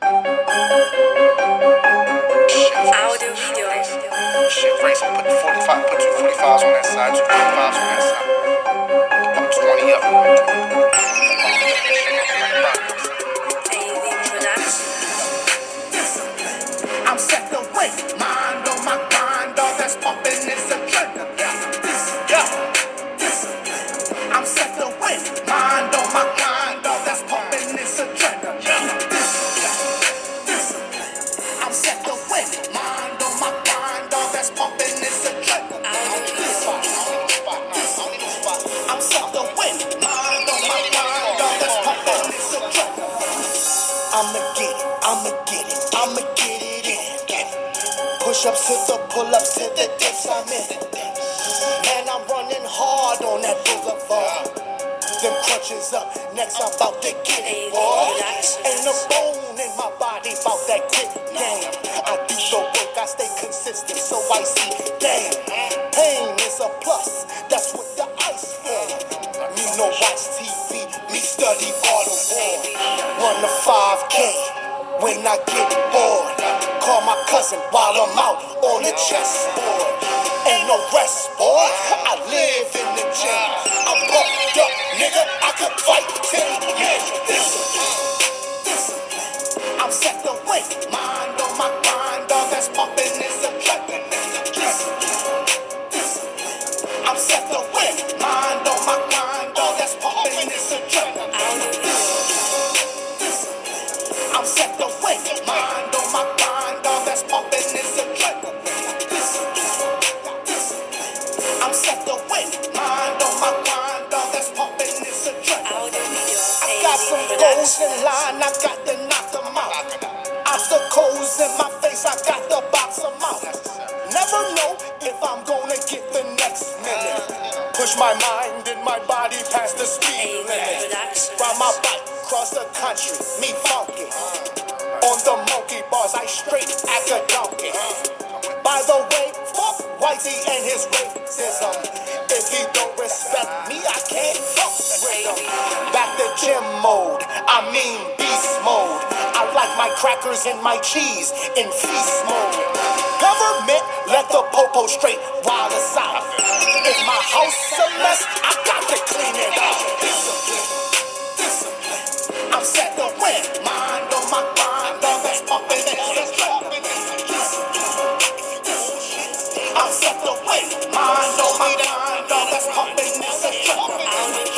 Audio video. Shit, Francis, put the 45, put two 45s on that side, two 45s on that side. About 20 up. I'm set win. Mind on my grind, all that's pumping is a trend. To the pull ups to the dips I'm in. Man, I'm running hard on that boulevard. Them crunches up, next I'm about to get it, boy. Ain't a bone in my body about that quick game. I do the work, I stay consistent, so I see game. Pain is a plus, that's what the ice for. Me no watch TV, me study all the war. Run the 5K when I get bored. Call my cousin while I'm out on the chessboard. Ain't no rest, boy. I live in the gym. My mind and my body past the speed limit. Ride my bike across the country, me funky. On the monkey bars, I straight act a donkey. By the way, fuck Whitey and his racism. If he don't respect me, I can't fuck with him. Gym mode, I mean beast mode. I like my crackers and my cheese in feast mode. Government, let the popo straight while it's out. If my house a mess, I got to clean it out. Discipline, discipline. I'm set to win. Mind on my grind, all that's pumping in the trap. I'm set to win. Mind on my grind, all that's pumping in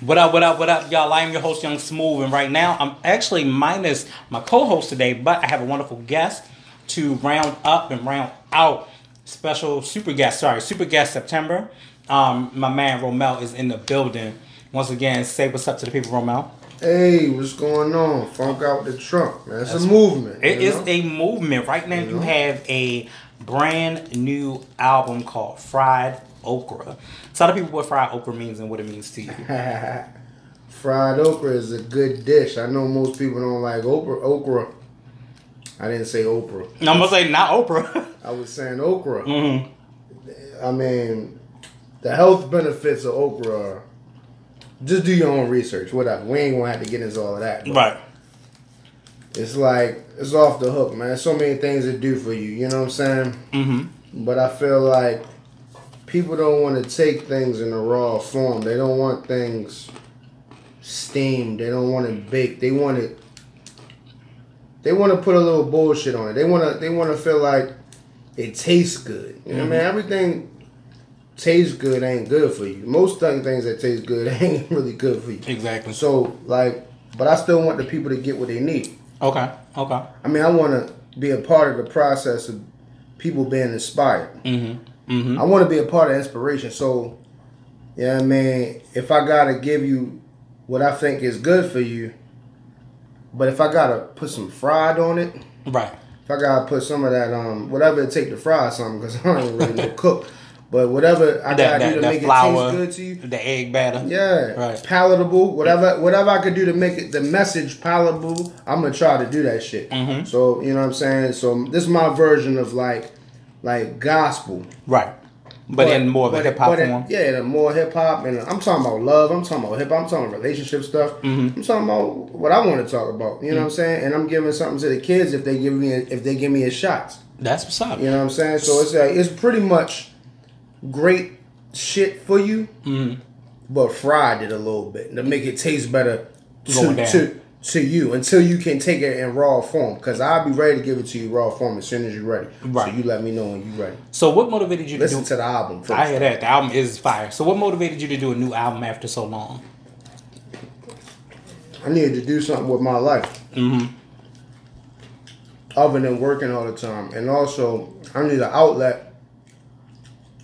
What up, what up, what up, y'all? I am your host, Young Smooth, and right now I'm actually minus my co host today, but I have a wonderful guest to round up and round out. Special super guest, sorry, super guest September. Um, my man Romel is in the building. Once again, say what's up to the people, Romel. Hey, what's going on? Funk out the trunk, man. It's That's- a movement. It is know? a movement. Right now, you know? have a brand new album called Fried Okra. Tell the people what fried okra means and what it means to you. fried okra is a good dish. I know most people don't like okra. Okra. I didn't say Oprah. I'm gonna say not Oprah. I was saying okra. Mhm. I mean, the health benefits of okra. Just do your own research. Whatever. We ain't gonna have to get into all of that. but Right. It's like it's off the hook, man. So many things to do for you. You know what I'm saying? Mm-hmm. But I feel like people don't want to take things in the raw form. They don't want things steamed. They don't want it baked. They want it. They want to put a little bullshit on it. They want to. They want to feel like it tastes good. You know what I mean? Everything tastes good ain't good for you. Most thing- things that taste good ain't really good for you. Exactly. So like, but I still want the people to get what they need. Okay. Okay. I mean, I want to be a part of the process of people being inspired. Mm-hmm. Mm-hmm. I want to be a part of inspiration. So, yeah, I mean, if I gotta give you what I think is good for you, but if I gotta put some fried on it, Right. if I gotta put some of that um whatever it take to fry something, because I don't really know cook. But whatever I gotta that, do to that make flour, it taste good to you, the egg batter. yeah, Right. palatable. Whatever, whatever I could do to make it the message palatable, I'm gonna try to do that shit. Mm-hmm. So you know what I'm saying. So this is my version of like, like gospel, Right. But, in more of a hip hop form. yeah, in a more hip hop, and I'm talking about love. I'm talking about hip hop. I'm talking about relationship stuff. Mm-hmm. I'm talking about what I want to talk about. You know what I'm saying? And I'm giving something to the kids if they give me a, if they give me a shot. That's what's up. You know what I'm saying? So it's like it's pretty much great shit for you, Mm-hmm. but fried it a little bit to make it taste better to to, to you until you can take it in raw form. Cause I'll be ready to give it to you raw form as soon as you're ready. Right. So you let me know when you're ready. So what motivated you to Listen to the album first. I hear that the album is fire. So what motivated you to do a new album after so long? I needed to do something with my life. Mm-hmm. Other than working all the time. And also, I need an outlet.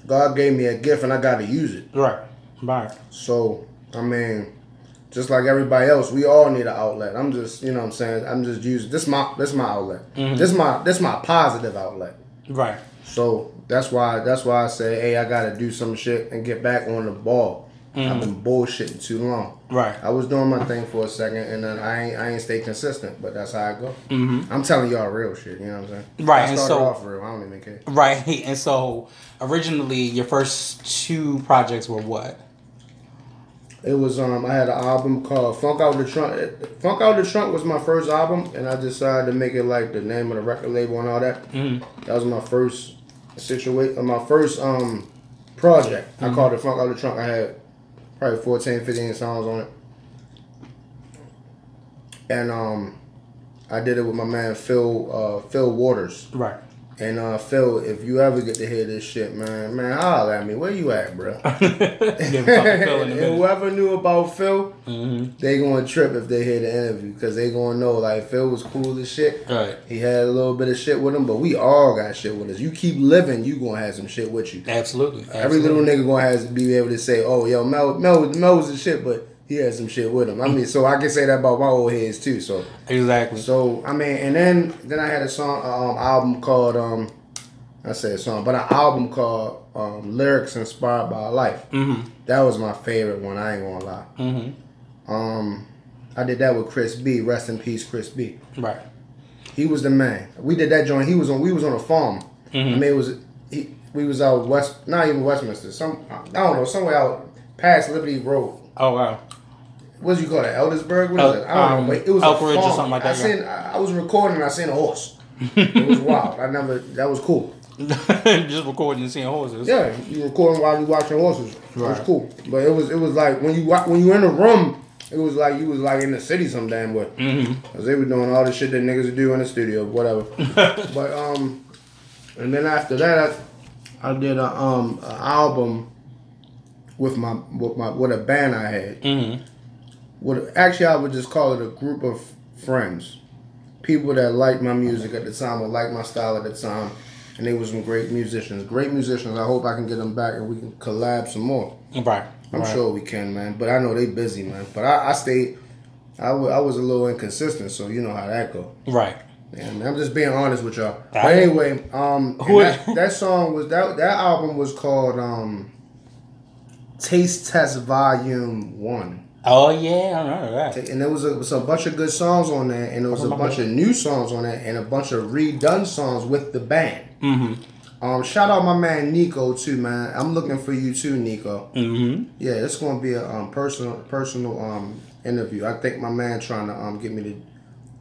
God gave me a gift and I got to use it. Right. Right. So, I mean, just like everybody else, we all need an outlet. I'm just, you know what I'm saying? I'm just using this my this my outlet. Mm-hmm. This my this my positive outlet. Right. So that's why that's why I say, hey, I gotta do some shit and get back on the ball. I've been bullshitting too long. Right. I was doing my thing for a second, and then I ain't I ain't stay consistent. But that's how I go. Mm-hmm. I'm telling y'all real shit. You know what I'm saying? Right, I and started so- off real. I don't even care. Right. And so originally your first two projects were what? It was um I had an album called Funk Out the Trunk. Funk Out the Trunk was my first album, and I decided to make it like the name of the record label and all that. Mm-hmm. That was my first situation, my first um project. I called it Funk Out the Trunk. I had probably 14, 15 songs on it, and um I did it with my man Phil uh Phil Waters. Right. And uh Phil, if you ever get to hear this shit, man, man, holler at me. Where you at, bro? Give a fucking feel in and a minute. whoever knew about Phil, Mm-hmm. they gonna trip if they hear the interview because they gonna know like Phil was cool as shit. Right. He had a little bit of shit with him, but we all got shit with us. You keep living, you gonna have some shit with you. Absolutely. Every little nigga gonna have to be able to say, "Oh, yo, Mel, Mel, Mel was the shit," but he had some shit with him. I mean, so I can say that about my old heads too. So, Exactly. so I mean, and then then I had a song, um, album called um, I said a song, but an album called um, lyrics inspired by life. Mm-hmm. That was my favorite one. I ain't gonna lie. Mm-hmm. Um, I did that with Chris B. Rest in peace, Chris B. Right. He was the man. We did that joint. He was on. We was on a farm. I mean, it was. He, we was out west. Not even Westminster. Some. I don't know. Somewhere out past Liberty Road. Oh wow. What do you call it? Eldersburg. What is El- it? I don't um, know. But it was Elk a Ridge or something like that, I yeah. seen. I, I was recording. and I seen a horse. it was wild. I never. That was cool. Just recording and seeing horses. Yeah, you recording while you watching horses. It was cool. But it was. It was like when you wa- when you in the room. It was like you was like in the city some damn way. Mm-hmm. Cause they were doing all the shit that niggas would do in the studio, whatever. but um, and then after that, I, I did a um an album with my with my with a band I had. Mm-hmm. With actually, I would just call it a group of friends, people that liked my music at the time or liked my style at the time, and they were some great musicians. Great musicians. I hope I can get them back and we can collab some more. Right. I'm right. sure we can, man. But I know they busy, man. But I, I stayed. I I was a little inconsistent, so you know how that go. Right. And I'm just being honest with y'all. But anyway, um, that, that song was that that album was called um, Taste Test Volume One, Oh yeah, I remember that. and there was a, was a bunch of good songs on that, and there was a bunch of new songs on there, and a bunch of redone songs with the band. Mm-hmm. Um, shout out my man Nico too, man. I'm looking for you too, Nico. Mm-hmm. Yeah, it's gonna be a um, personal personal um interview. I think my man trying to um get me to.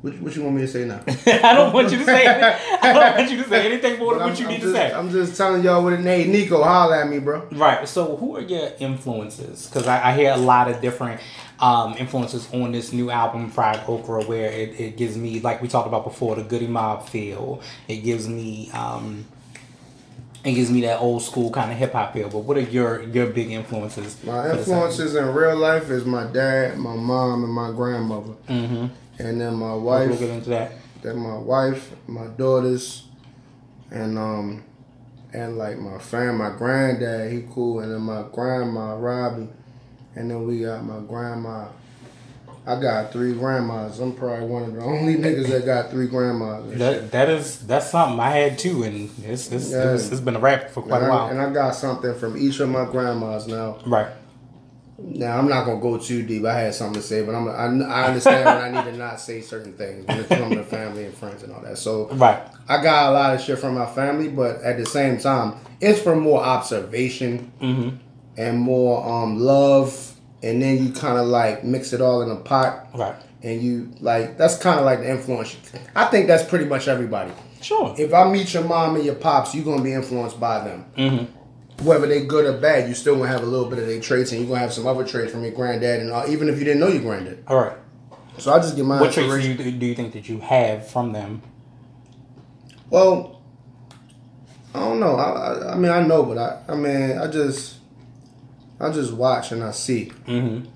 What, what you want me to say now? I don't want you to say. I don't want you to say anything more than what you I'm need just, to say. I'm just telling y'all what it name. Nico, holla at me, bro. Right. So, who are your influences? Because I, I hear a lot of different um, influences on this new album, Fried Okra, where it, it gives me, like we talked about before, the Goodie Mob feel. It gives me, um, it gives me that old school kind of hip hop feel. But what are your your big influences? My influences in real life is my dad, my mom, and my grandmother, Mm-hmm. And then my We'll wife. get into that. Then my wife, my daughters, and um, and like my fam, my granddad, he cool, and then my grandma, Robbie, and then we got my grandma, I got three grandmas. I'm probably one of the only niggas that got three grandmas. That that is that's something I had too, and it's it's, Yeah. it's, it's been a rap for quite and, a I, while. and I got something from each of my grandmas now. right. Now I'm not gonna go too deep. I had something to say, but I'm I, I understand when I need to not say certain things when it's from the family and friends and all that. So Right. I got a lot of shit from my family, but at the same time, it's from more observation Mm-hmm. and more um, love, and then you kind of like mix it all in a pot, Right. and you like that's kind of like the influence. I think that's pretty much everybody. Sure. If I meet your mom and your pops, you're gonna be influenced by them. Mm-hmm. Whether they good or bad, you still gonna have a little bit of their traits, and you're gonna have some other traits from your granddad, and all, even if you didn't know your granddad. All right. So I just get my What traits do you do you think that you have from them? Well, I don't know. I, I, I mean, I know, but I, I mean, I just, I just watch and I see, Mm-hmm.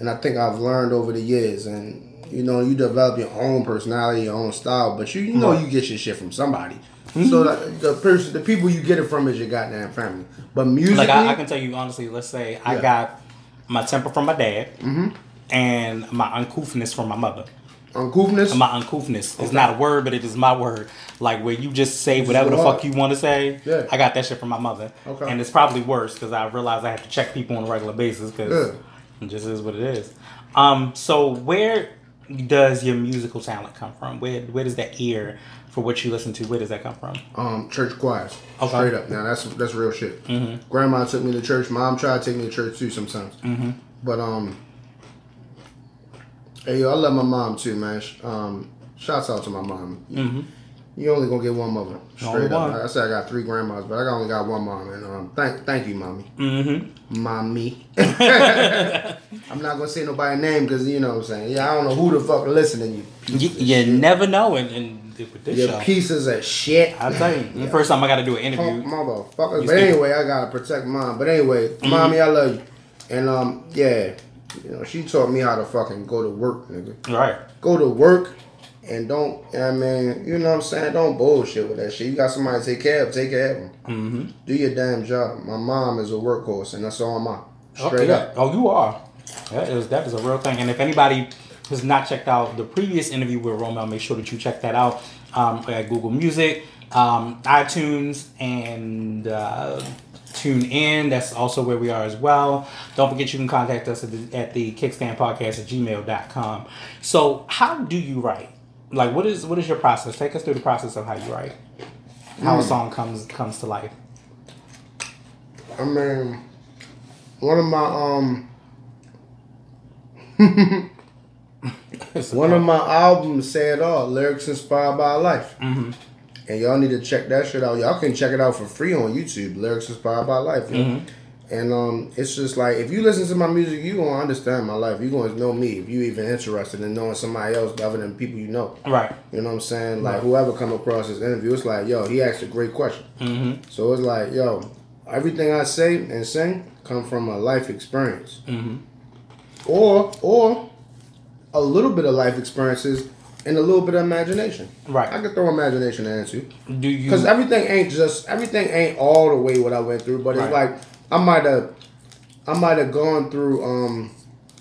and I think I've learned over the years, and you know, you develop your own personality, your own style, but you, you know, you get your shit from somebody. Mm-hmm. So like, the person, the people you get it from is your goddamn family. But music, Like I, I can tell you honestly, let's say I got my temper from my dad, Mm-hmm. and my uncouthness from my mother. uncouthness. My uncouthness is not a word, but it is my word. Like where you just say whatever the fuck you want to say. Yeah. I got that shit from my mother. Okay. And it's probably worse because I realize I have to check people on a regular basis because it just is what it is. Um. So where does your musical talent come from? Where Where does that ear for what you listen to? Where does that come from? um, church choirs. Okay. Straight up. Now that's that's real shit. Grandma took me to church. Mom tried to take me to church too sometimes. Mm-hmm. But um, hey yo, I love my mom too, man. Um, shouts out to my mom. Mm-hmm. You only gonna get one mother. Straight up. one. Like I said I got three grandmas, but I only got one mom. And um, thank thank you, mommy. Mm-hmm. Mommy. I'm not gonna say nobody's name because you know what I'm saying. Yeah, I don't know who the fuck listening. You, You, you never know, and, and with this You show, pieces of shit. I tell you, the first time I got to do an interview. motherfucker. You But anyway, I gotta protect mom. But anyway, mommy, I love you. And um, yeah, you know, she taught me how to fucking go to work, nigga. Right. Go to work and don't. I mean, you know what I'm saying? Don't bullshit with that shit. You got somebody to take care of, take care of them. Mm-hmm. Do your damn job. My mom is a workhorse, and that's all I'm. Oh, Straight yeah. up. Oh, you are. That is that is a real thing. And if anybody has not checked out the previous interview with Romel, make sure that you check that out um, at Google Music, um, iTunes, and uh, Tune In. That's also where we are as well. Don't forget you can contact us at the, at the Kickstand Podcast at gmail.com. So, how do you write? Like, what is what is your process? Take us through the process of how you write. How Hmm. a song comes comes to life. I mean, one of my um, one of my albums say it all. Lyrics inspired by life. Mhm. And y'all need to check that shit out. Y'all can check it out for free on YouTube. Lyrics inspired by life. yo. And um, it's just like if you listen to my music, you gonna understand my life. You gonna know me if you even interested in knowing somebody else other than people you know. Right. You know what I'm saying? Like whoever come across this interview, it's like, yo, he asked a great question. Mm-hmm. So it's like, yo, everything I say and sing come from a life experience, Mm-hmm. or or a little bit of life experiences and a little bit of imagination. Right. I could throw imagination into Do you? because everything ain't just everything ain't all the way what I went through, but it's like I might have I might have gone through um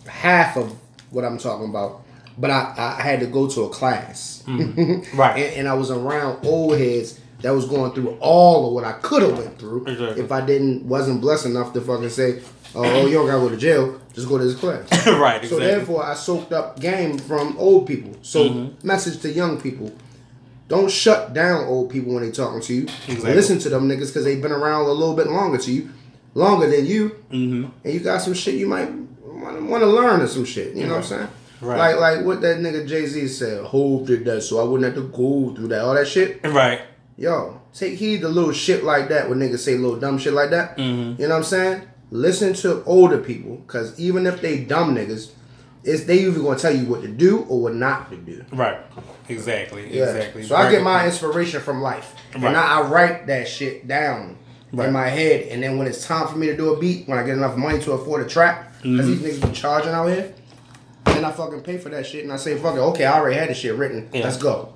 half of what I'm talking about, but I I had to go to a class, Right. and, and I was around old heads that was going through all of what I could have went through Exactly. if I didn't wasn't blessed enough to fucking say, oh, oh you don't gotta go to jail, just go to this class. right. So therefore, I soaked up game from old people. So Mm-hmm. message to young people: Don't shut down old people when they talking to you. Exactly. Listen to them niggas because they've been around a little bit longer to you, longer than you, mm-hmm. and you got some shit you might want to learn or some shit. You know what I'm saying? Right. Like like what that nigga Jay Z said. Hove did that, so I wouldn't have to go through that. All that shit. Right. Yo, take heed to little shit like that when niggas say little dumb shit like that. Mm-hmm. You know what I'm saying? Listen to older people, cause even if they dumb niggas, it's they either gonna tell you what to do or what not to do. Right. Exactly. Yeah. Exactly. So I get my inspiration from life, Right. and I, I write that shit down Right. in my head, and then when it's time for me to do a beat, when I get enough money to afford a track, because Mm-hmm. these niggas be charging out here, then I fucking pay for that shit, and I say, fuck it, okay, I already had this shit written, Yeah. let's go.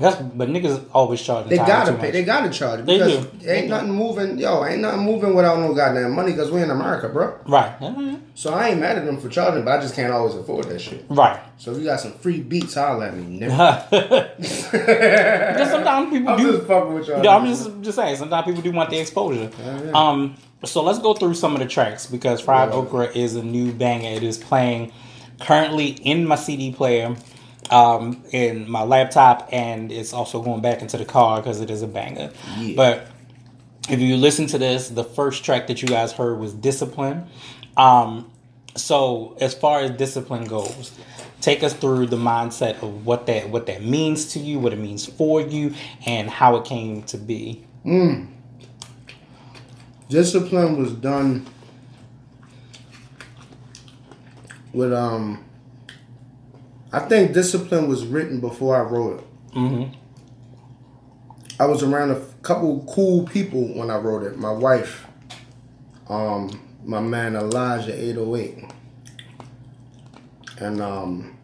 That's but niggas always charging. They gotta pay. much. They gotta charge They because do. They ain't do. nothing moving. Yo, ain't nothing moving without no goddamn money because we in America, bro. Right. Mhm. So I ain't mad at them for charging, but I just can't always afford that shit. Right. So if you got some free beats, holler at me. Because sometimes people I'm do. just fucking with y'all. Yeah, I'm just just saying. Sometimes people do want the exposure. yeah. Um, so let's go through some of the tracks because Fried Yeah. Okra is a new banger. It is playing currently in my CD player, um, in my laptop, and it's also going back into the car because it is a banger. Yeah. But if you listen to this, the first track that you guys heard was Discipline. Um, so as far as discipline goes, take us through the mindset of what that what that means to you, what it means for you, and how it came to be. Discipline was done with um. I think discipline was written before I wrote it. Mm-hmm. I was around a couple cool people when I wrote it. My wife, um, my man Elijah eight oh eight, and um,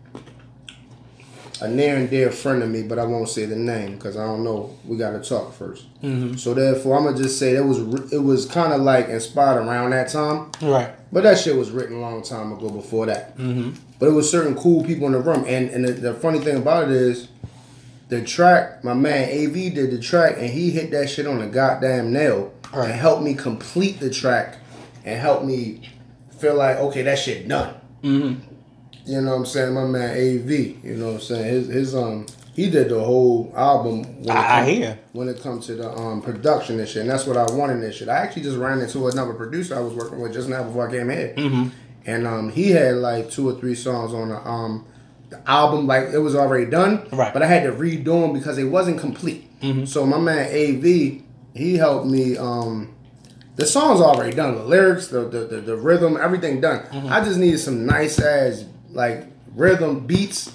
a near and dear friend of me, but I won't say the name because I don't know. We got to talk 1st So therefore, I'm gonna just say that was it was kind of like inspired around that time, Right. but that shit was written a long time ago before that. Mm-hmm. But it was certain cool people in the room, and and the, the funny thing about it is, the track my man Av did the track, and he hit that shit on the goddamn nail, Right. and helped me complete the track, and helped me feel like okay, that shit done. Mm-hmm. You know what I'm saying? My man AV, you know what I'm saying? His his um he did the whole album when it I, I come- hear. when it comes to the um production and shit. And that's what I wanted in this shit. I actually just ran into another producer I was working with just now before I came here. Mm-hmm. And um he had like two or three songs on the um the album like it was already done. Right. But I had to redo them because it wasn't complete. Mm-hmm. So my man AV, he helped me um the song's already done. The lyrics, the the, the, the rhythm, everything done. Mm-hmm. I just needed some nice ass like rhythm beats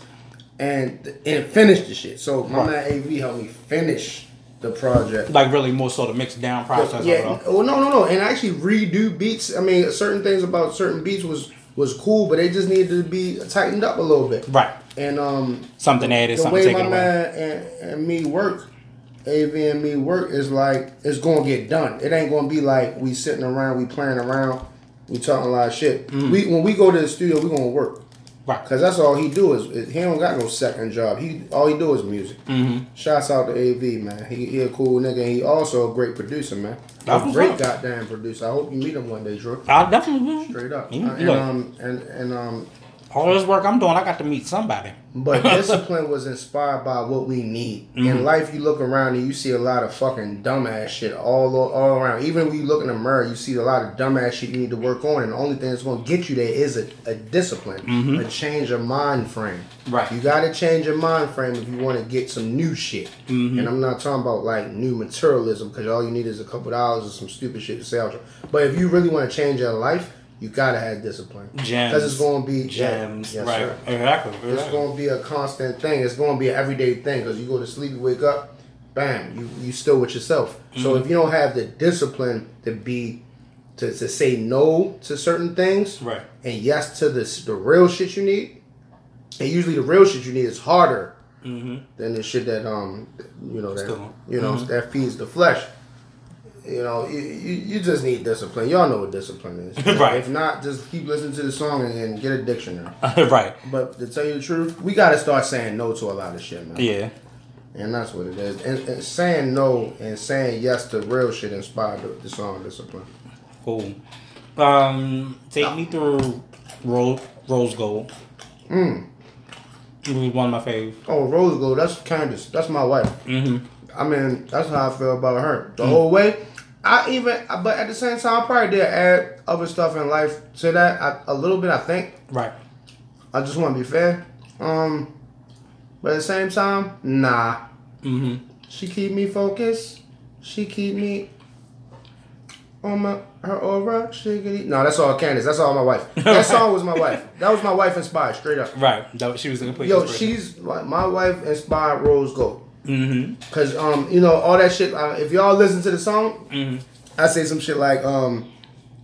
and and finish the shit. So my Right. man AV helped me finish the project. Like really more so the mixed down process. Yeah, of it all. well, no, no, no, and actually redo beats. I mean, certain things about certain beats was was cool, but they just needed to be tightened up a little bit. Right. And um, Something added, the something way taken my away. man and, and me work, AV and me work is like it's gonna get done. It ain't gonna be like we sitting around, we playing around, we talking a lot of shit. Mm-hmm. We when we go to the studio, we gonna work. Right. Cause that's all he do is, is he don't got no second job. He all he do is music. Mm-hmm. Shouts out to AV man. He, he a cool nigga. and He also a great producer man. A great up. goddamn producer. I hope you meet him one day, Drew. I definitely will. Straight up. Uh, and um and and um All this work I'm doing, I got to meet somebody. but discipline was inspired by what we need. Mm-hmm. In life, you look around and you see a lot of fucking dumbass shit all all around. Even when you look in the mirror, you see a lot of dumbass shit you need to work on. And the only thing that's going to get you there is a, a discipline, a change of mind frame. Mm-hmm. Right. You got to change your mind frame if you want to get some new shit. Mm-hmm. And I'm not talking about like new materialism because all you need is a couple dollars or some stupid shit to sell. But if you really want to change your life, you gotta have discipline. Gems. Because it's going to be Gems. Yes, right. sir. Exactly. It's gonna be a constant thing. It's gonna be an everyday thing because you go to sleep, you wake up, bam, you you still with yourself. So Mm-hmm. if you don't have the discipline to be to, to say no to certain things, Right. and yes to this the real shit you need, and usually the real shit you need is harder Mm-hmm. than the shit that um you know that Still. you know Mhm. that feeds the flesh. You know, you, you, you just need discipline. Y'all know what discipline is. Right. If not, just keep listening to the song and, and get a dictionary. right. But to tell you the truth, we got to start saying no to a lot of shit, man. Yeah. And that's what it is. And, and saying no and saying yes to real shit inspired the, the song Discipline. Cool. Um, take me through Rose, Rose Gold. Mm. It was one of my faves. Oh, Rose Gold, that's Candace. That's my wife. Mm-hmm. I mean, that's how I feel about her. The whole way. I even, but at the same time, I probably did add other stuff in life to that I, a little bit. I think. Right. I just want to be fair. Um, but at the same time, nah. Mm-hmm. She keep me focused. She keep me on my her aura. Shiggity. No, that's all Candace. That's all my wife. That song was my wife. That was my wife inspired, straight up. Right. That she was a complete. Yo, inspiration. she's like my wife inspired Rose Gold. Mm-hmm. Cause um, you know all that shit. Uh, if y'all listen to the song, Mm-hmm. I say some shit like um,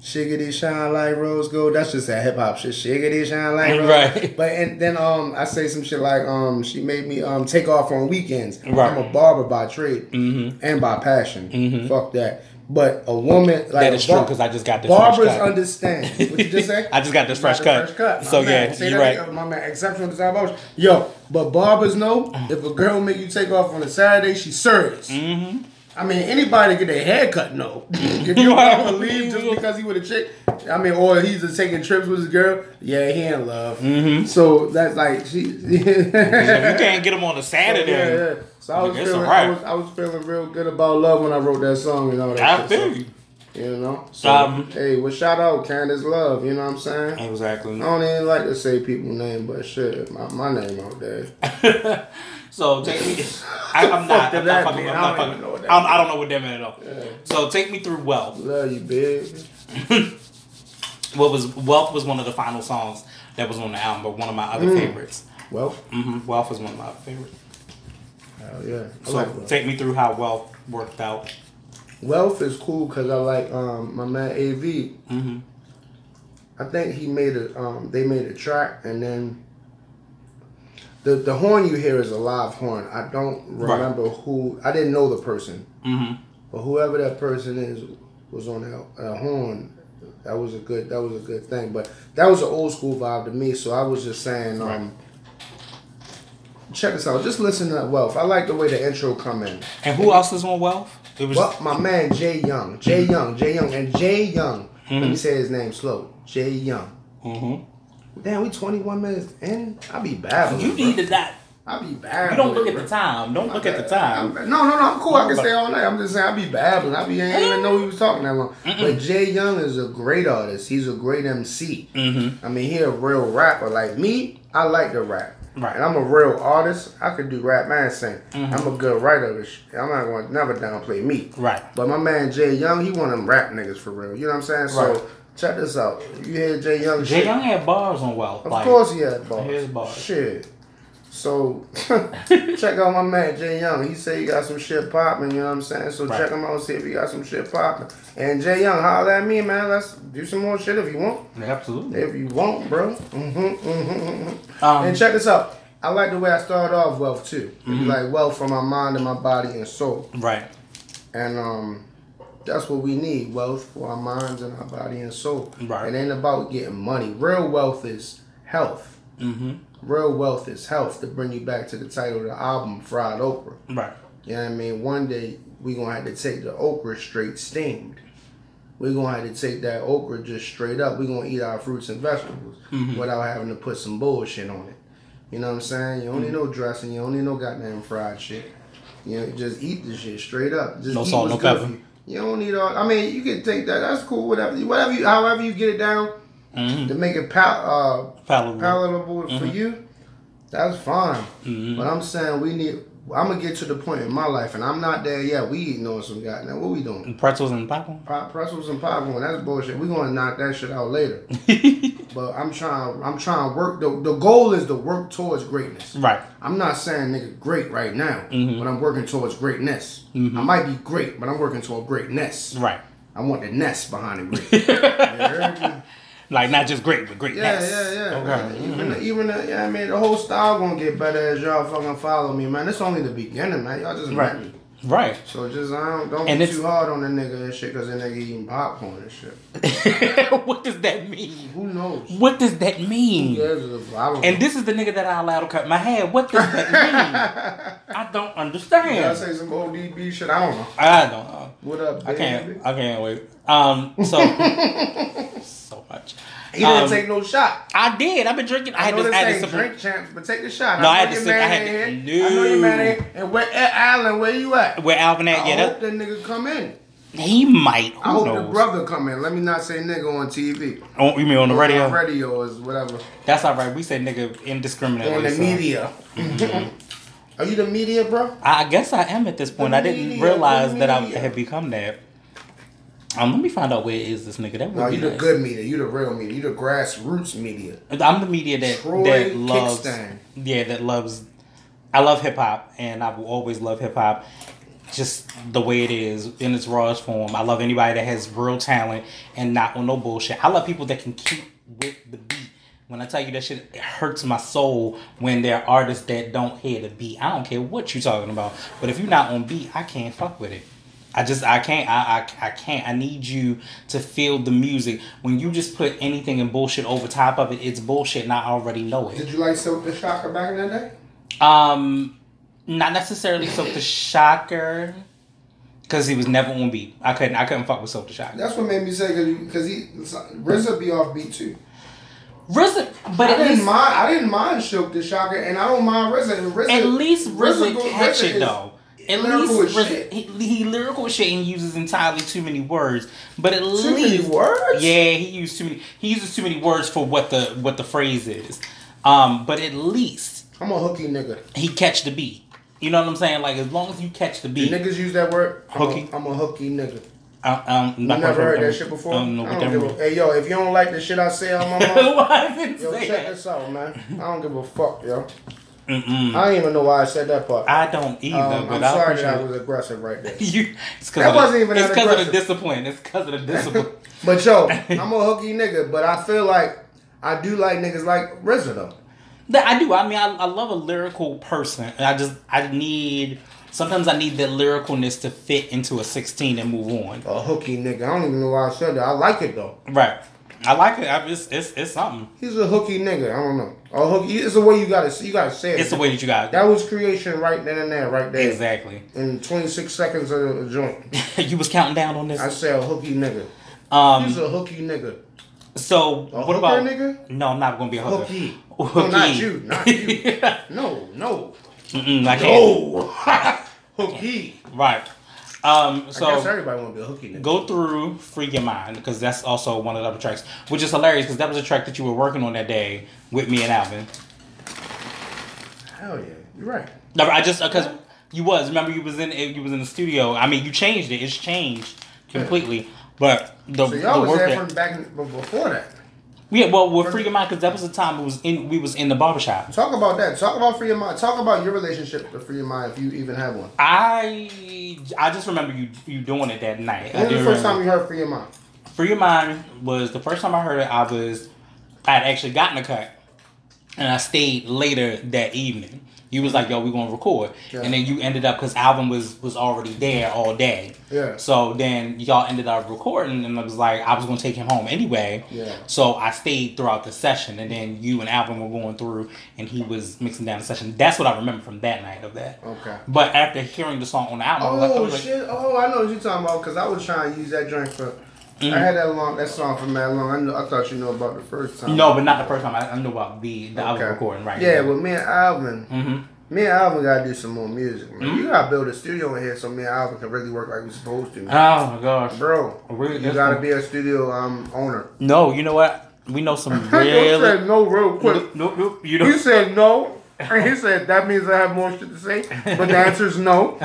Shiggity shine like rose gold. That's just that hip hop shit. Shiggity shine like rose. Right. But and then um I say some shit like um she made me um take off on weekends. Right. I'm a barber by trade Mhm. and by passion. Fuck that. But a woman like That is true because I just got this fresh barbers cut. understand. What you just say? I just got this fresh the cut. My So, man. yeah, you're right. again, My man, exceptional design motion. Yo, but barbers know if a girl make you take off on a Saturday, she's serious. Mm-hmm. I mean, anybody get their hair cut, no. if you Right. don't believe just because he with a chick, I mean, or he's just taking trips with his girl, yeah, he in love. Mm-hmm. So that's like she. you can't get them on a Saturday. Yeah, yeah. So I was it's feeling, a I was, I was feeling real good about love when I wrote that song and all that. I feel you. You know. So Um, hey, well, shout out Candace Love. You know what I'm saying? Exactly. I don't even like to say people's name, but shit, my, my name out there. so take me. I, I'm not. I'm not fucking. I'm not fucking. that I'm, don't know what that meant at all. Yeah. So take me through wealth. Love you, big. What was wealth was one of the final songs that was on the album, but one of my other Mm. favorites. Well, hmm Wealth was one of my favorites. hell yeah. I So like take me through how wealth worked out. Wealth is cool because I like um my man AV. hmm I think he made a um they made a track and then the the horn you hear is a live horn. I don't Right. remember who I didn't know the person, hmm but whoever that person is was on that uh, horn. That was a good that was a good thing. But that was an old school vibe to me. So I was just saying um. Check this out. Just listen to that wealth. I like the way the intro come in. And who else is on wealth? It was Well, my man Jay Young, Jay Young, Jay Young, and Jay Young. Let me Mhm. say his name slow. Jay Young. hmm Damn, we 21 minutes in. I be babbling. You need to not. I be babbling. You don't look at bro. the time. Don't look at the I'm- time. no, no, no. I'm cool. I can stay all night. I'm just saying I be babbling. I be. I didn't even know he was talking that long. But Jay Young is a great artist. He's a great MC. hmm I mean, he a real rapper. Like me, I like to rap. Right. And I'm a real artist. I could do rap man sing. Mhm. I'm a good writer. I'm not going to never downplay me. Right. But my man Jay Young, he one of them rap niggas for real. You know what I'm saying? Right. So check this out. You hear Jay Young Jay shit? Young had bars on wealth. Of like, course he had bars. His bars. Shit. So check out my man Jay Young. He say he got some shit popping. You know what I'm saying? So Right. check him out. and See if he got some shit popping. And Jay Young, holler at me, man. Let's do some more shit if you want. Absolutely. If you want, bro. hmm hmm Um, and check this out. I like the way I started off wealth too. Mhm. Like wealth for my mind and my body and soul. right. And um, that's what we need wealth for our minds and our body and soul. Right. It ain't about getting money. Real wealth is health. Mm-hmm. Real wealth is health. To bring you back to the title of the album, Fried Okra. Right. You know what I mean? One day we gonna have to take the okra straight steamed. we gonna have to take that okra just straight up. we gonna eat our fruits and vegetables Mhm. without having to put some bullshit on it. You know what I'm saying? You don't need no dressing, you don't need no goddamn fried shit. You know, just eat the shit straight up. Just No salt, no pepper. For You. Don't need all. I mean, you can take that. That's cool. Whatever, whatever you, however you get it down hmm to make it pal, uh, Palatable. palatable for Mhm. you, that's fine. Mhm. But I'm saying we need. I'm gonna get to the point in my life, and I'm not there yet. We eating on some guy now. What we doing? Pretzels and popcorn. Pop, pretzels and popcorn. That's bullshit. We gonna knock that shit out later. But I'm trying. I'm trying to work. The, the goal is to work towards greatness. right. I'm not saying nigga great right now, Mhm. but I'm working towards greatness. Mhm. I might be great, but I'm working toward greatness. Right. I want the nest behind the great. You heard me? Like not just great, but great. Yeah, yeah, yeah. Okay. Even, the, even the, yeah, I mean, the whole style gonna get better as y'all fucking follow me, man. It's only the beginning, man. Y'all just Right. met me. Right. So just I don't don't And be too hard on the nigga and shit, cause the nigga eating popcorn and shit. what does that mean? Who knows? What does that mean? Who cares if- I don't And know. this is the nigga that I allowed to cut my hair. What does that mean? I don't You gotta say some ODB shit. I don't know. I don't know. What up, Baby? I can't. I can't wait. Um. So. He didn't Um, take no shot. I did. I've been drinking. I I had know this. I ain't this. drink champs, but take the shot. No, I know had to sip- I had to- here. I know your man No. ain't. And where eh, Alan? Where you at? Where Alvin at? I Yeah, hope that, nigga come in. he might. Who I hope the knows? brother come in. Let me not say nigga on TV. Oh, you mean on the Or radio? On radio is whatever. That's all right. We say nigga indiscriminately. On the so- media. Are you the media, bro? I guess I am at this point. The I didn't media, realize that I had become that. Um, let me find out where is this nigga. That would No, be you the good media. You the real media. You the grassroots media. I'm the media that Troy that loves. Yeah, that loves. I love hip hop, and I will always love hip hop. just the way it is in its rawest form. I love anybody that has real talent and not on no bullshit. I love people that can keep with the beat. When I tell you that shit, it hurts my soul when there are artists that don't hear the beat. I don't care what you're talking about, but if you're not on beat, I can't fuck with it. I just I can't I, I I can't I need you to feel the music. When you just put anything and bullshit over top of it, it's bullshit and I already know it. Did you like Silk the Shocker back in the day? Um, not necessarily Silk the Shocker, because he was never on beat. I couldn't. I couldn't fuck with Silk the Shocker. That's what made me say because he RZA be off beat too. RZA, but I at didn't least, mind. I didn't mind Silk the Shocker, and I don't mind RZA. RZA at least RZA go- catch RZA it is though. At lyrical least he, he lyrical shit and uses entirely too many words. But at Too many least words? Yeah, he used too many. He uses too many words for what the what the phrase is. Um, but at least I'm a hooky nigga. he catch the beat. You know what I'm saying? Like as long as you catch the Do beat. niggas use that word? I'm Hooky. A, I'm a hooky nigga. I, um, You never heard that shit before? I don't know I don't give a, hey yo, if you don't like the shit I say on my didn't yo, check that? this out, man. I don't give a fuck, yo. Mm-mm. I don't even know why I said that part. I don't either, Um, but I'm sorry that I was aggressive right there. You, it's That wasn't the, even it's because of the discipline. It's because of the discipline. But yo, I'm a hooky nigga, but I feel like I do like niggas like RZA though. That I do. I mean, I, I love a lyrical person. And I just I need sometimes I need that lyricalness to fit into a 16 and move on. A hooky nigga. I don't even know why I said that. I like it though. Right. I like it. I, it's, it's it's something. He's a hooky nigga. I don't know. A hooky. It's the way you gotta see you gotta say it. It's the way that you got. That was creation right then and there, right there. Exactly. In 26 seconds of a joint. you was counting down on this. I say a hooky nigga. Um. He's a hooky nigga. So A what about nigga? No, I'm not gonna be a hooker. Hooky. Hooky. No, not you. Not you. no, no. Mm-mm, I can't. No. hooky. Right. Um. So everybody want to be a hooky nigga. go through "Free Your Mind" because that's also one of the other tracks, which is hilarious because that was a track that you were working on that day with me and Alvin. Hell yeah. You're right. No, I just because you was remember you was in you was in the studio. I mean, you changed it. It's changed completely. But the, So y'all the was work there that, from back before that. Yeah, well, with "Free Your Mind" because that was the time it was in. We was in the barbershop. Talk about that. Talk about free your mind. Talk about your relationship to free your mind if you even have one. I I just remember you you doing it that night. When was the first remember. time you heard free your mind? Free Your Mind was the first time I heard it. I was, I had actually gotten a cut, and I stayed later that evening. You was like, "Yo, we gonna record," Yeah. and then you ended up because Alvin was was already there all day. Yeah. So then y'all ended up recording, and I was like, I was gonna take him home anyway. Yeah. So I stayed throughout the session, and then you and Alvin were going through, and he was mixing down the session. That's what I remember from that night of that. Okay. But after hearing the song on the album, I was like- I Oh was like, shit! Oh, I know what you're talking about because I was trying to use that drink for. Mm-hmm. I had that long that song for mad long. I, knew, I thought you know about the first time. No, but not the first time. I, I knew about the the album recording, right? Yeah, but me and Alvin, hmm me and Alvin gotta do some more music, man. Mm-hmm. You gotta build a studio in here so me and Alvin can really work like we supposed to, man. Oh my gosh, Bro, Really? you gotta cool. be a studio um owner. No, you know what? We know some He really. said no real quick. Nope, nope. You know. said no. And he said that means I have more shit to say. But the answer is no.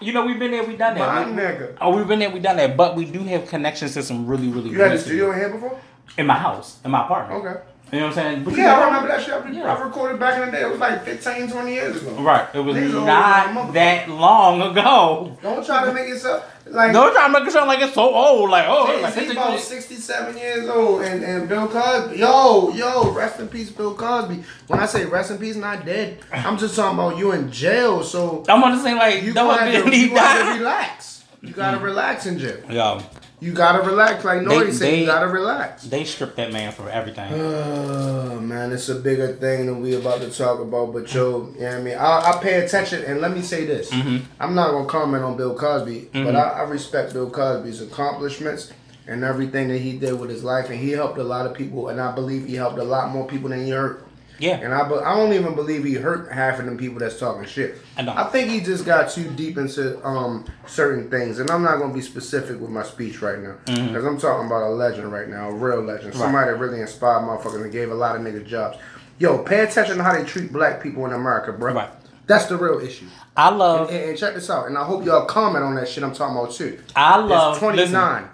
You know, we've been there, we've done My that. We- nigga. Oh, we've been there, we've done that. But we do have connections to some really, really. You had a studio in here before? in my house, in my apartment. Okay. You know what I'm saying? But Yeah, I remember that shit. I, Yeah. I recorded back in the day. It was like 15, 20 years ago. Right. It was old not that long ago. Don't try to make yourself like. Don't try to make it sound like it's so old. Like, oh, Jay like, it's about a- 67 years old, and, and Bill Cosby. Yo, yo, rest in peace, Bill Cosby. When I say rest in peace, not dead, I'm just talking about you in jail, so I'm gonna say like, you gotta, was to, he you gotta relax. You gotta relax in jail. Yo, You gotta relax, like Nori said. they- You gotta relax. they stripped that man for everything. Oh man, it's a bigger thing than we about to talk about. But yo, you know what I mean, I, I pay attention, and let me say this: Mm-hmm. I'm not gonna comment on Bill Cosby, but I, I respect Bill Cosby's accomplishments and everything that he did with his life, and he helped a lot of people, and I believe he helped a lot more people than he hurt. Yeah. And I, I don't even believe he hurt half of them people that's talking shit. I don't. I think he just got too deep into um, certain things, and I'm not gonna be specific with my speech right now because Mm-hmm. I'm talking about a legend right now, a real legend, somebody that really inspired motherfuckers and gave a lot of niggas jobs. Yo, pay attention to how they treat black people in America, bro. Right. That's the real issue. I love. And, and check this out, and I hope y'all comment on that shit I'm talking about too. I love. It's 29.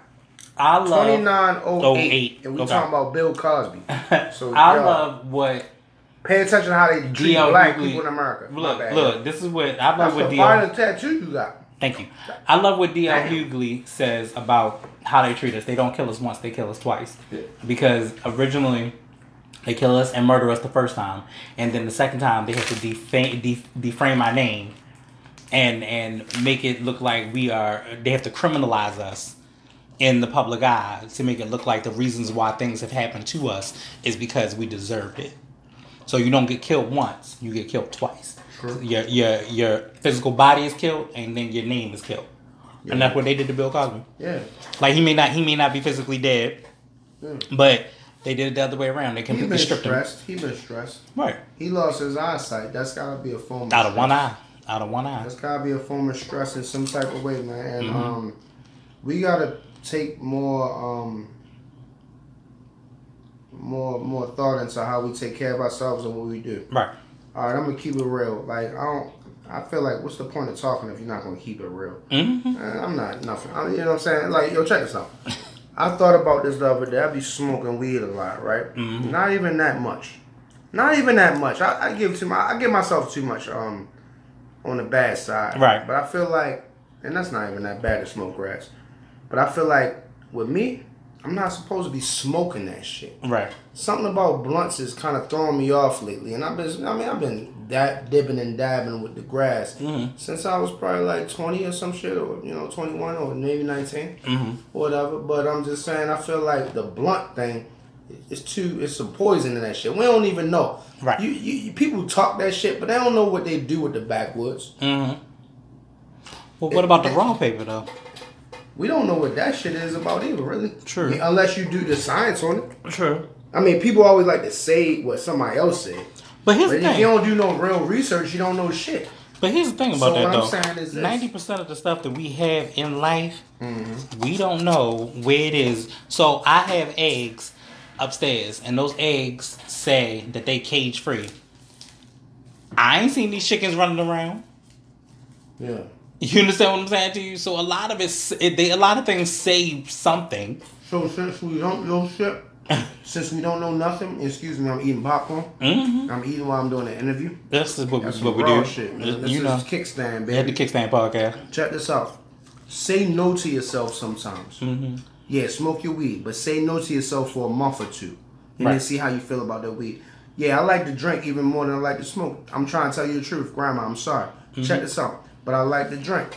I love. 2908. 08. And we Okay. talking about Bill Cosby. So I y'all- love what Pay attention to how they treat DL black people in America. Look, look, this is what I That's love the what DL. finest tattoo you got. Thank you. I love what DL Damn. Hughley says about how they treat us. They don't kill us once; they kill us twice. Because originally, they kill us and murder us the first time, and then the second time they have to defame, def- deframe our name, and and make it look like we are. They have to criminalize us in the public eye to make it look like the reasons why things have happened to us is because we deserved it. So you don't get killed once; you get killed twice. Your your your physical body is killed, and then your name is killed, and that's what they did to Bill Cosby. Yeah. Like he may not he may not be physically dead, but they did it the other way around. They He completely stripped him. stressed. He been stressed. Right He lost his eyesight. That's gotta be a form out of one eye, out of one eye. That's gotta be a form of stress in some type of way, man. And Mm-hmm. um, we gotta take more um, more more thought into how we take care of ourselves and what we do. Right. All right, I'm gonna keep it real. Like I don't. I feel like what's the point of talking if you're not gonna keep it real? hmm I'm not nothing. I, you know what I'm saying? Like, yo, check this out. I thought about this the other day. I be smoking weed a lot, right? Mm-hmm. Not even that much. Not even that much. I, I give too much. I give myself too much um on the bad side. Right. But I feel like, and that's not even that bad to smoke grass. But I feel like with me, I'm not supposed to be smoking that shit. Right. Something about blunts is kind of throwing me off lately, and I've been, I mean, I've been dab, dipping and dabbing with the grass Mm-hmm. since I was probably like 20 or some shit, or you know, 21 or maybe 19, Mm-hmm. whatever. But I'm just saying, I feel like the blunt thing is too, it's some poison in that shit. We don't even know. Right. You, you, you people talk that shit, but they don't know what they do with the backwoods. Mm-hmm. Well, what about the raw paper though? We don't know what that shit is about either, really. True. I mean, unless you do the science on it. True. I mean, people always like to say what somebody else said. But here's But the if you don't do no real research, you don't know shit. But here's the thing about So that what I'm though. Ninety percent of the stuff that we have in life, Mm-hmm. we don't know where it is. So I have eggs upstairs, and those eggs say that they cage free. I ain't seen these chickens running around. Yeah. You understand what I'm saying to you? So a lot of it, it they, a lot of things say something. So since we don't know shit, since we don't know nothing, excuse me, I'm eating popcorn. hmm I'm eating while I'm doing the interview. This is what, That's what we do. shit, man. This you is know, kickstand, we had the. Kickstand podcast. Check this out. Say no to yourself sometimes. hmm Yeah, smoke your weed, but say no to yourself for a month or two, and then see how you feel about that weed. Yeah, I like to drink even more than I like to smoke. I'm trying to tell you the truth, Grandma. I'm sorry. Check this out. But I like to drink.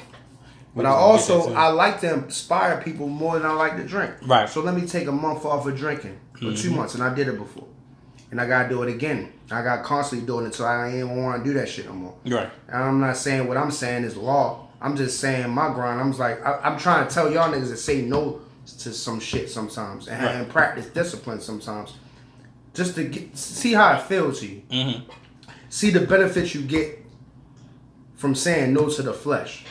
But I just gonna get that also. I like to inspire people more than I like to drink. Right. Mm-hmm. So let me take a month off of drinking for two months, and I did it before, and I gotta do it again. I got constantly doing it, so I ain't even want to do that shit no more. Right. And I'm not saying what I'm saying is law. I'm just saying my grind. I'm just like I, I'm trying to tell y'all niggas to say no to some shit sometimes and, Right. and practice discipline sometimes, just to get see how it feels to you. hmm See the benefits you get from saying no to the flesh.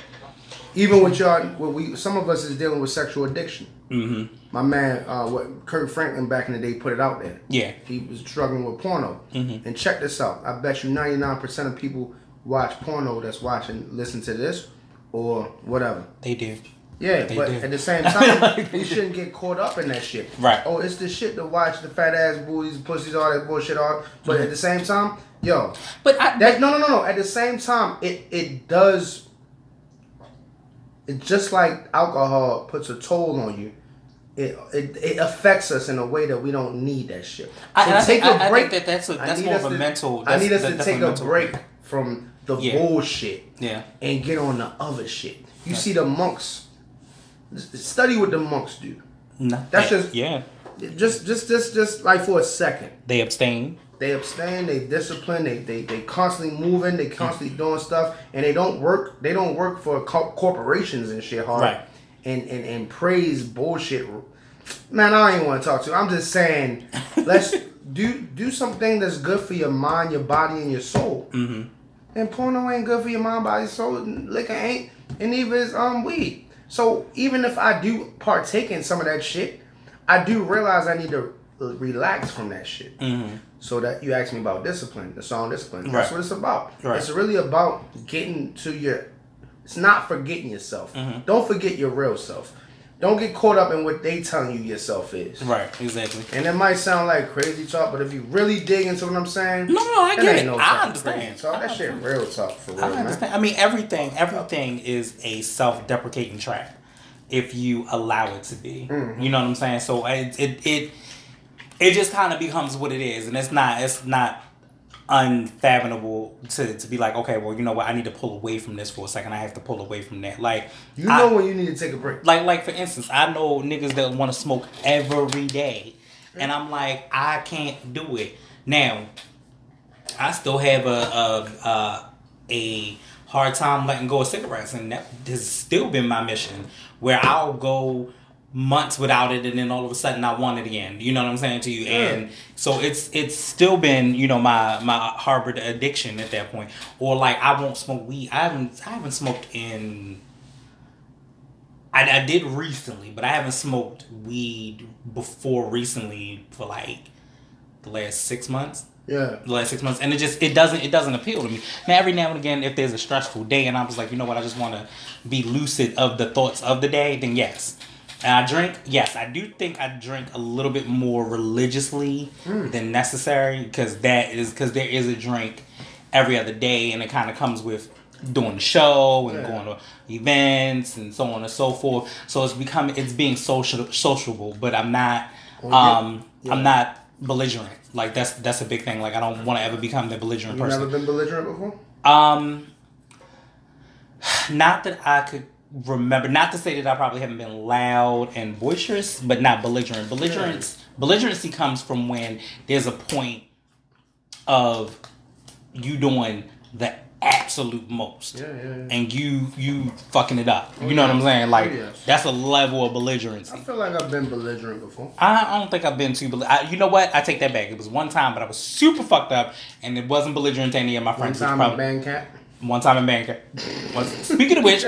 Even with y'all, what we some of us is dealing with sexual addiction. hmm My man, uh, what Kirk Franklin back in the day put it out there. Yeah. He was struggling with porno. Mhm. And check this out. I bet you 99% of people watch porno that's watching, listen to this, or whatever. They do. Yeah, but do. at the same time, you shouldn't get caught up in that shit. Right. Oh, it's the shit to watch the fat ass booties, pussies, all that bullshit. All, but mm-hmm. at the same time, yo, But I, that no, no, no, no. At the same time, it it does. It's just like alcohol puts a toll on you. It, it it affects us in a way that we don't need that shit. So I- and I take think- I- I a think break. that that's a- I that's more of a to- mental- I need us to that- that's take a a break from the Yeah. bullshit yeah. and get on the other shit. You see the monks. Study what the monks do. No, That's yeah, just- yeah. Just just just just like for a second. They abstain. They abstain, they discipline, they they they constantly moving, they constantly doing stuff, and they don't work. They don't work for co- corporations and shit hard. Right. And and and praise bullshit. Man, I ain't want to talk to. you. I'm just saying, let's do do something that's good for your mind, your body, and your soul. hmm And porno ain't good for your mind, body, soul. Liquor ain't, and even is um weed. So even if I do partake in some of that shit, I do realize I need to relax from that shit. hmm So that you asked me about discipline, the song discipline. That's Right. what it's about. Right. It's really about getting to your. It's not forgetting yourself. Mhm. Don't forget your real self. Don't get caught up in what they telling you yourself is. Right, exactly. And it might sound like crazy talk, but if you really dig into what I'm saying, No, no, I get it. no I understand. Talk. That shit real talk for real, I man. I mean, everything, everything is a self-deprecating trap if you allow it to be. Mm-hmm. You know what I'm saying? So it it it, it just kind of becomes what it is, and it's not it's not unfathomable to, to be like, okay, well, you know what? I need to pull away from this for a second. I have to pull away from that. Like You I- know when you need to take a break. like like for instance, I know niggas that want to smoke every day, and I'm like, I can't do it. Now, I still have a a a, a hard time letting go of cigarettes, and that has still been my mission. Where I'll go months without it, and then all of a sudden I want it again. You know what I'm saying to you? And so it's it's still been you know my my harbored addiction at that point. Or like I won't smoke weed. I haven't I haven't smoked in I, I did recently, but I haven't smoked weed before recently for like the last six months. Yeah. The last six months, and it just it doesn't it doesn't appeal to me. Now every now and again, if there's a stressful day, and I'm just like, you know what, I just want to be lucid of the thoughts of the day, then yes. And I drink, yes, I do think I drink a little bit more religiously than necessary because that is because there is a drink every other day, and it kind of comes with doing the show and Yeah. going to events and so on and so forth. So it's becoming it's being social sociable, but I'm not Well, um Yeah. I'm not belligerent. Like that's that's a big thing. Like I don't want to ever become the belligerent You person. never been belligerent before? Um, not that I could remember. Not to say that I probably haven't been loud and boisterous, but not belligerent. Belligerence, belligerency comes from when there's a point of you doing the absolute most, Yeah, yeah, yeah. and you you fucking it up. You know what I'm oh, saying? Like Oh, yes. that's a level of belligerency. I feel like I've been belligerent before. I, don't think I've been too. You know what? I take that back. It was one time, but I was super fucked up, and it wasn't belligerent to any of my friends. Was time probably- in Bangkok. One time in Bangkok. Speaking of which,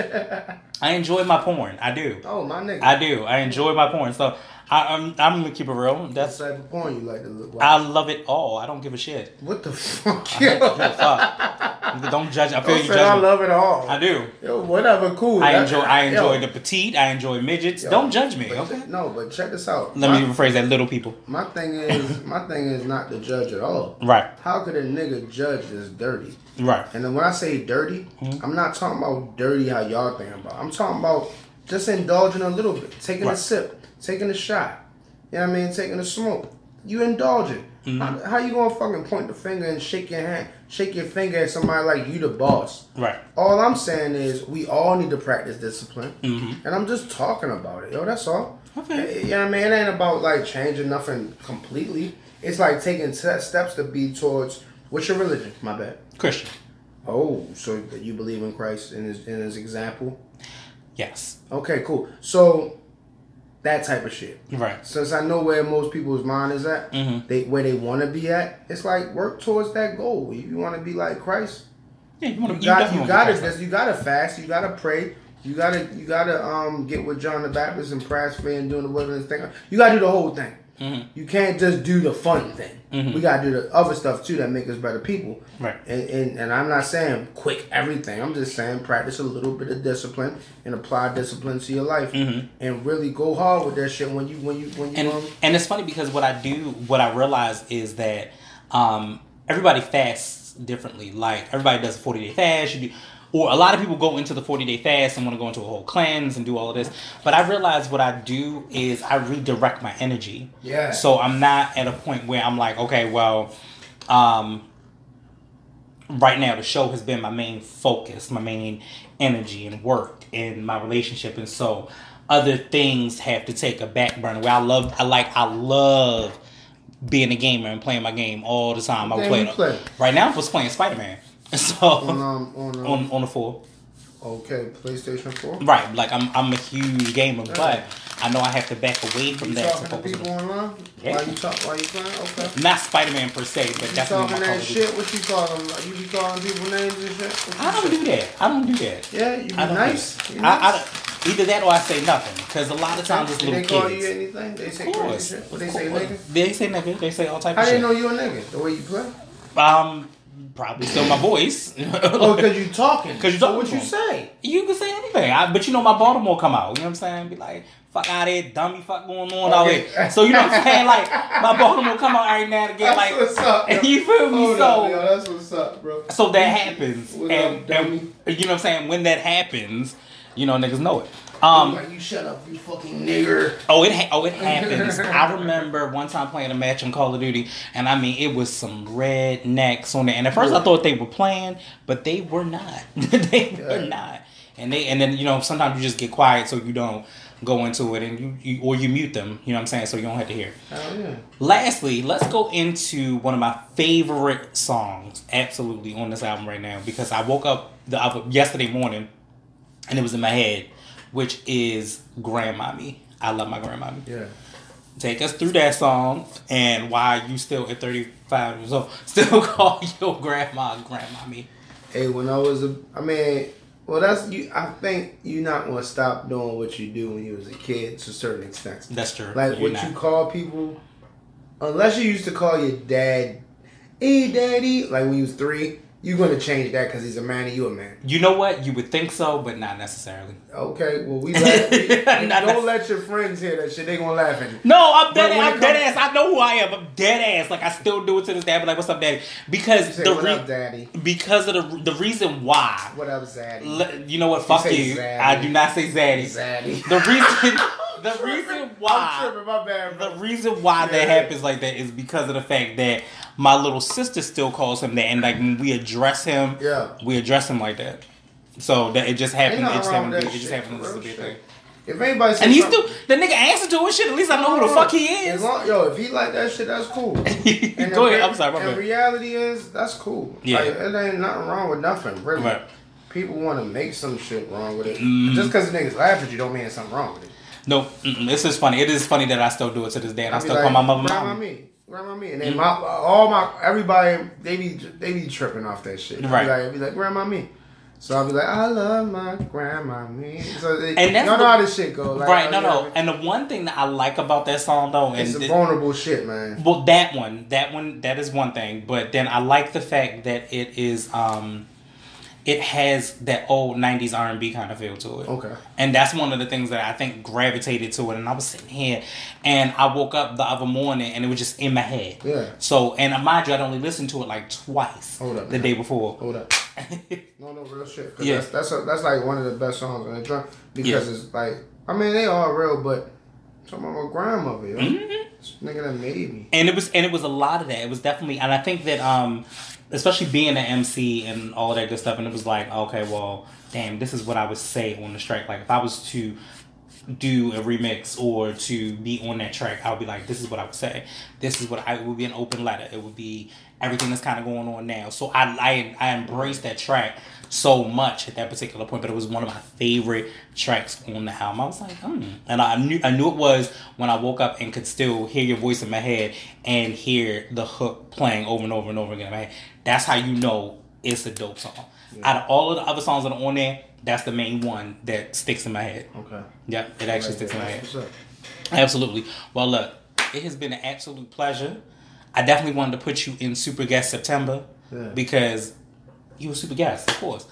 I enjoy my porn. I do. Oh, my nigga. I do. I enjoy my porn. So I, I'm I'm gonna keep it real. What That's type of porn you like to look I love it all. I don't give a shit. What the fuck? Yo, fuck. Don't judge. I feel don't you say I love it all. I do. Yo, whatever, cool. I enjoy. I yo, enjoy the petite. I enjoy midgets. yo, don't judge me. Okay. No, but check this out. Let my, me rephrase that. Little people. My thing is, my thing is not to judge at all. Right. How could a nigga judge this dirty? Right. And then when I say dirty, Mm-hmm. I'm not talking about dirty how y'all think about. I'm talking about just indulging a little bit, taking a sip, taking a shot. You know what I mean? Taking a smoke. You indulge it. Mm-hmm. How, how you gonna fucking point the finger and shake your hand, shake your finger at somebody like you the boss? Right. All I'm saying is we all need to practice discipline, Mm-hmm. and I'm just talking about it. Yo, that's all. Okay. You know what I mean? It ain't about like changing nothing completely. It's like taking te- steps to be towards what's your religion? My bad. Christian. Oh, so you believe in Christ in his in his example? Yes. Okay, cool. So that type of shit. Right. Since I know where most people's mind is at, Mhm. they where they want to be at, it's like work towards that goal. If you want to be like Christ, Yeah. You want to. you got you got to you got to fast, you got to pray, you got to you got to um get with John the Baptist and prayers for and doing the wilderness thing. You got to do the whole thing. Mhm. You can't just do the fun thing. Mhm. We got to do the other stuff too that make us better people. Right. And, and and I'm not saying quick everything. I'm just saying practice a little bit of discipline and apply discipline to your life Mhm. and really go hard with that shit when you when you when you and um, and it's funny because what I do, what I realize is that um, everybody fasts differently. Like everybody does a forty day fast. You do, or a lot of people go into the forty day fast and want to go into a whole cleanse and do all of this. But I realize what I do is I redirect my energy. Yeah. So I'm not at a point where I'm like, okay, well, um, right now the show has been my main focus, my main energy and work in my relationship, and so other things have to take a back burner. Where I love, I like, I love being a gamer and playing my game all the time. I What was game playing. you play? Right now, I was playing Spider Man. So on um on, um, on on the four. okay PlayStation Four. Right, like I'm I'm a huge gamer, but I know I have to back away from You that talking to people on online? Yeah. While you talk, while you playing? Okay. not Spider Man per se, but You definitely talking my that shit? What you calling? Like, You be calling people names and shit? What I don't say? do that. I don't do that. Yeah, you be I nice. You that. I, I nice? either that or I say nothing because a lot of times it's little they call kids. you anything? They say Of crazy shit. What they say, nigga? They say nigga. They say all type How of they shit. know you a nigga? The way you play? Um, probably still my voice. Oh, because you talking. Because you So talking what to you say? You can say anything, I, but you know my Baltimore come out. You know what I'm saying? Be like, fuck out of here, dummy, fuck going on out Okay. here. So you know what I'm saying? Like my Baltimore come out every now and again, That's like what's up. yo. you feel me? Hold so up, yo, that's what's up, bro. so that happens, and, up, and you know what I'm saying? When that happens, you know niggas know it. Um, like you shut up, you fucking nigger. Oh, it ha- oh it happens. I remember one time playing a match on Call of Duty, and I mean it was some rednecks on there. And at first I thought they were playing, but they were not. they were not. And they and then you know sometimes you just get quiet so you don't go into it, and you, you or you mute them. You know what I'm saying? So you don't have to hear. Hell yeah. Lastly, let's go into one of my favorite songs, absolutely on this album right now, because I woke up the yesterday morning, and it was in my head, which is "Grandmommy." I love my grandmommy. Yeah. Take us through that song and why you still at 35 years old still call your grandma grandmommy. Hey, when I was a, I mean, well, that's you. I think you're not gonna stop doing what you do when you was a kid to a certain extent. That's true. Like You're what not. you call people, unless you used to call your dad, "Hey, daddy," like when you was three, you're gonna change that because he's a man and you a man. You know what? You would think so, but not necessarily. Okay, well we, laugh, we- Not don't let your friends hear that shit. They gonna laugh at you. No, I'm dead. I'm dead ass. I know who I am. I'm dead ass. Like I still do it to this day. I like, "What's up, daddy?" Because You say, the "What re- up, daddy?" because of the the reason why. What up, Zaddy? Le- You know what? Fuck say you. Zaddy. I do not say zaddy. Zaddy. The reason. the reason I'm why. tripping. My bad, The reason why that happens like that is because of the fact that my little sister still calls him that, and like when we address him, Yeah. we address him like that. So that it just happened. It just happened. with to that be- It just shit, happened to real be a thing. If anybody And he still the nigga answered to his shit. At least I know who the fuck he is. long, yo, if he like that shit, that's cool. Go ahead. re- I'm sorry. My And reality is, that's cool. Yeah. Like, it ain't nothing wrong with nothing, really. Right. People want to make some shit wrong with it. Mm-hmm. Just because the niggas laugh at you don't mean something wrong with it. No, this is funny. It is funny that I still do it to this day, and I I still like, call my mother grandma me, grandma me, and then my all my everybody they be they be tripping off that shit. Right. Be like, be like grandma me. So I'll be like, I love my grandma me. So And that's y'all the- how this shit goes. Like, Right? No, no. And the one thing that I like about that song, though, and It's a it- vulnerable shit, man. Well, that one, that one, that is one thing. But then I like the fact that it is, um, it has that old '90s R&B kind of feel to it. Okay. And that's one of the things that I think gravitated to it. And I was sitting here, and I woke up the other morning, and it was just in my head. Yeah. So, and mind you, I'd only listened to it like twice. Hold up, The man. day before. Hold up. No, no, real shit. Yeah. That's that's, a, that's like one of the best songs on the drum because Yeah. it's like I mean they all real, but talking about my grandmother, yo. Mm-hmm. This nigga that made me. and it was and it was a lot of that. It was definitely, and I think that um, especially being an MC and all that good stuff, and it was like, okay, well, damn, this is what I would say on the track. Like if I was to do a remix or to be on that track, I would be like, this is what I would say. This is what I would be an open letter. It would be everything that's kind of going on now. So I I I embraced that track so much at that particular point, but it was one of my favorite tracks on the album. I was like, hmm. And I knew I knew it was when I woke up and could still hear your voice in my head and hear the hook playing over and over and over again in my head. That's how you know it's a dope song. Out of all of the other songs that are on there, that's the main one that sticks in my head. Okay. Yeah, it actually sticks in my head. Absolutely. Well, look, it has been an absolute pleasure. I definitely wanted to put you in Super Guest September Yeah. because you were Super Guest, of course.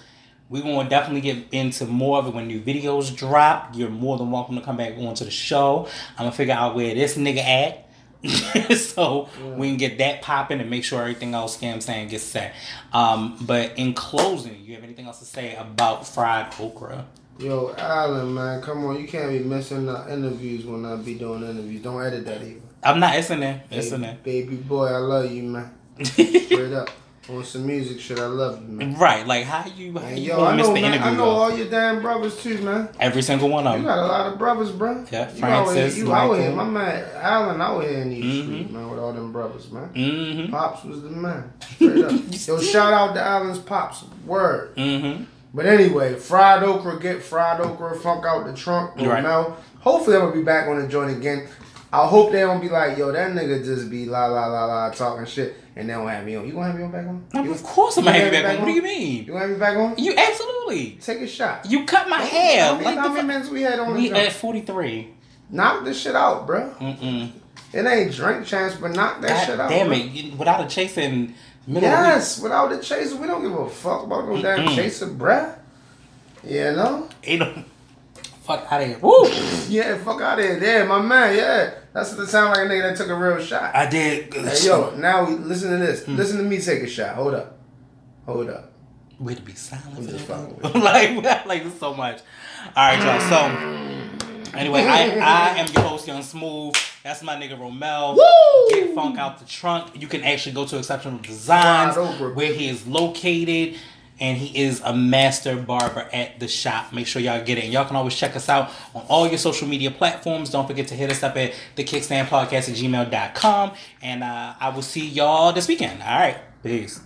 We're going to definitely get into more of it when new videos drop. You're more than welcome to come back onto the show. I'm going to figure out where this nigga at. so we can get that popping and make sure everything else, you know I'm saying, gets set. Um, but in closing, you have anything else to say about fried okra? Yo, Alan, man, come on, you can't be missing the interviews when I be doing interviews. Don't edit that either. I'm not, it's in there. It's in Baby, there. baby boy, I love you, man. Straight up. On some music shit, I love you, man. Right, like how you how And you yo, I gonna miss know, the man, interview? I know though? all your damn brothers too, man. Every single one of them. You got a lot of brothers, bro. Yeah, you out here, Francis, you out here, my man Alan out here in these Mhm. streets, man, with all them brothers, man. Mm-hmm. Pops was the man. Straight up. Yo, shout out to Alan's Pops. Word. Mm-hmm. But anyway, fried okra, get fried okra, funk out the trunk, Right. Mel. Hopefully, I'm gonna be back on the joint again. I hope they don't be like, yo, that nigga just be la la la la talking shit, and they don't have me on. You gonna have me on back on? You, Of course I'm gonna have you back on. What do you You mean? gonna have me back on? You absolutely. Take a shot. You cut my hair. How many, Like how many minutes we had on we at 43. Knock this shit out, bro. Mm-mm. It ain't Drink Champs, but knock that God shit out. damn it. You- Without a chasing middle Yes, without the chaser, we don't give a fuck about no damn chaser, bruh. You know? Ain't no fuck out of here. Woo! Yeah, fuck out of here. Yeah, my man. Yeah, that's the sound like a nigga that took a real shot. I did. Hey, yo, now we listen to this. Hmm. Listen to me take a shot. Hold up. Hold up. Way to be silent. I'm just fucking with you. like, like this so much. All right, y'all. So, anyway, I, I am your host, Young Smooth. That's my nigga Romel. Woo! Get Funk out the trunk. You can actually go to Exceptional Designs, where he is located. And he is a master barber at the shop. Make sure y'all get it. Y'all can always check us out on all your social media platforms. Don't forget to hit us up at the kickstandpodcast at gmail.com. And uh, I will see y'all this weekend. All right. Peace.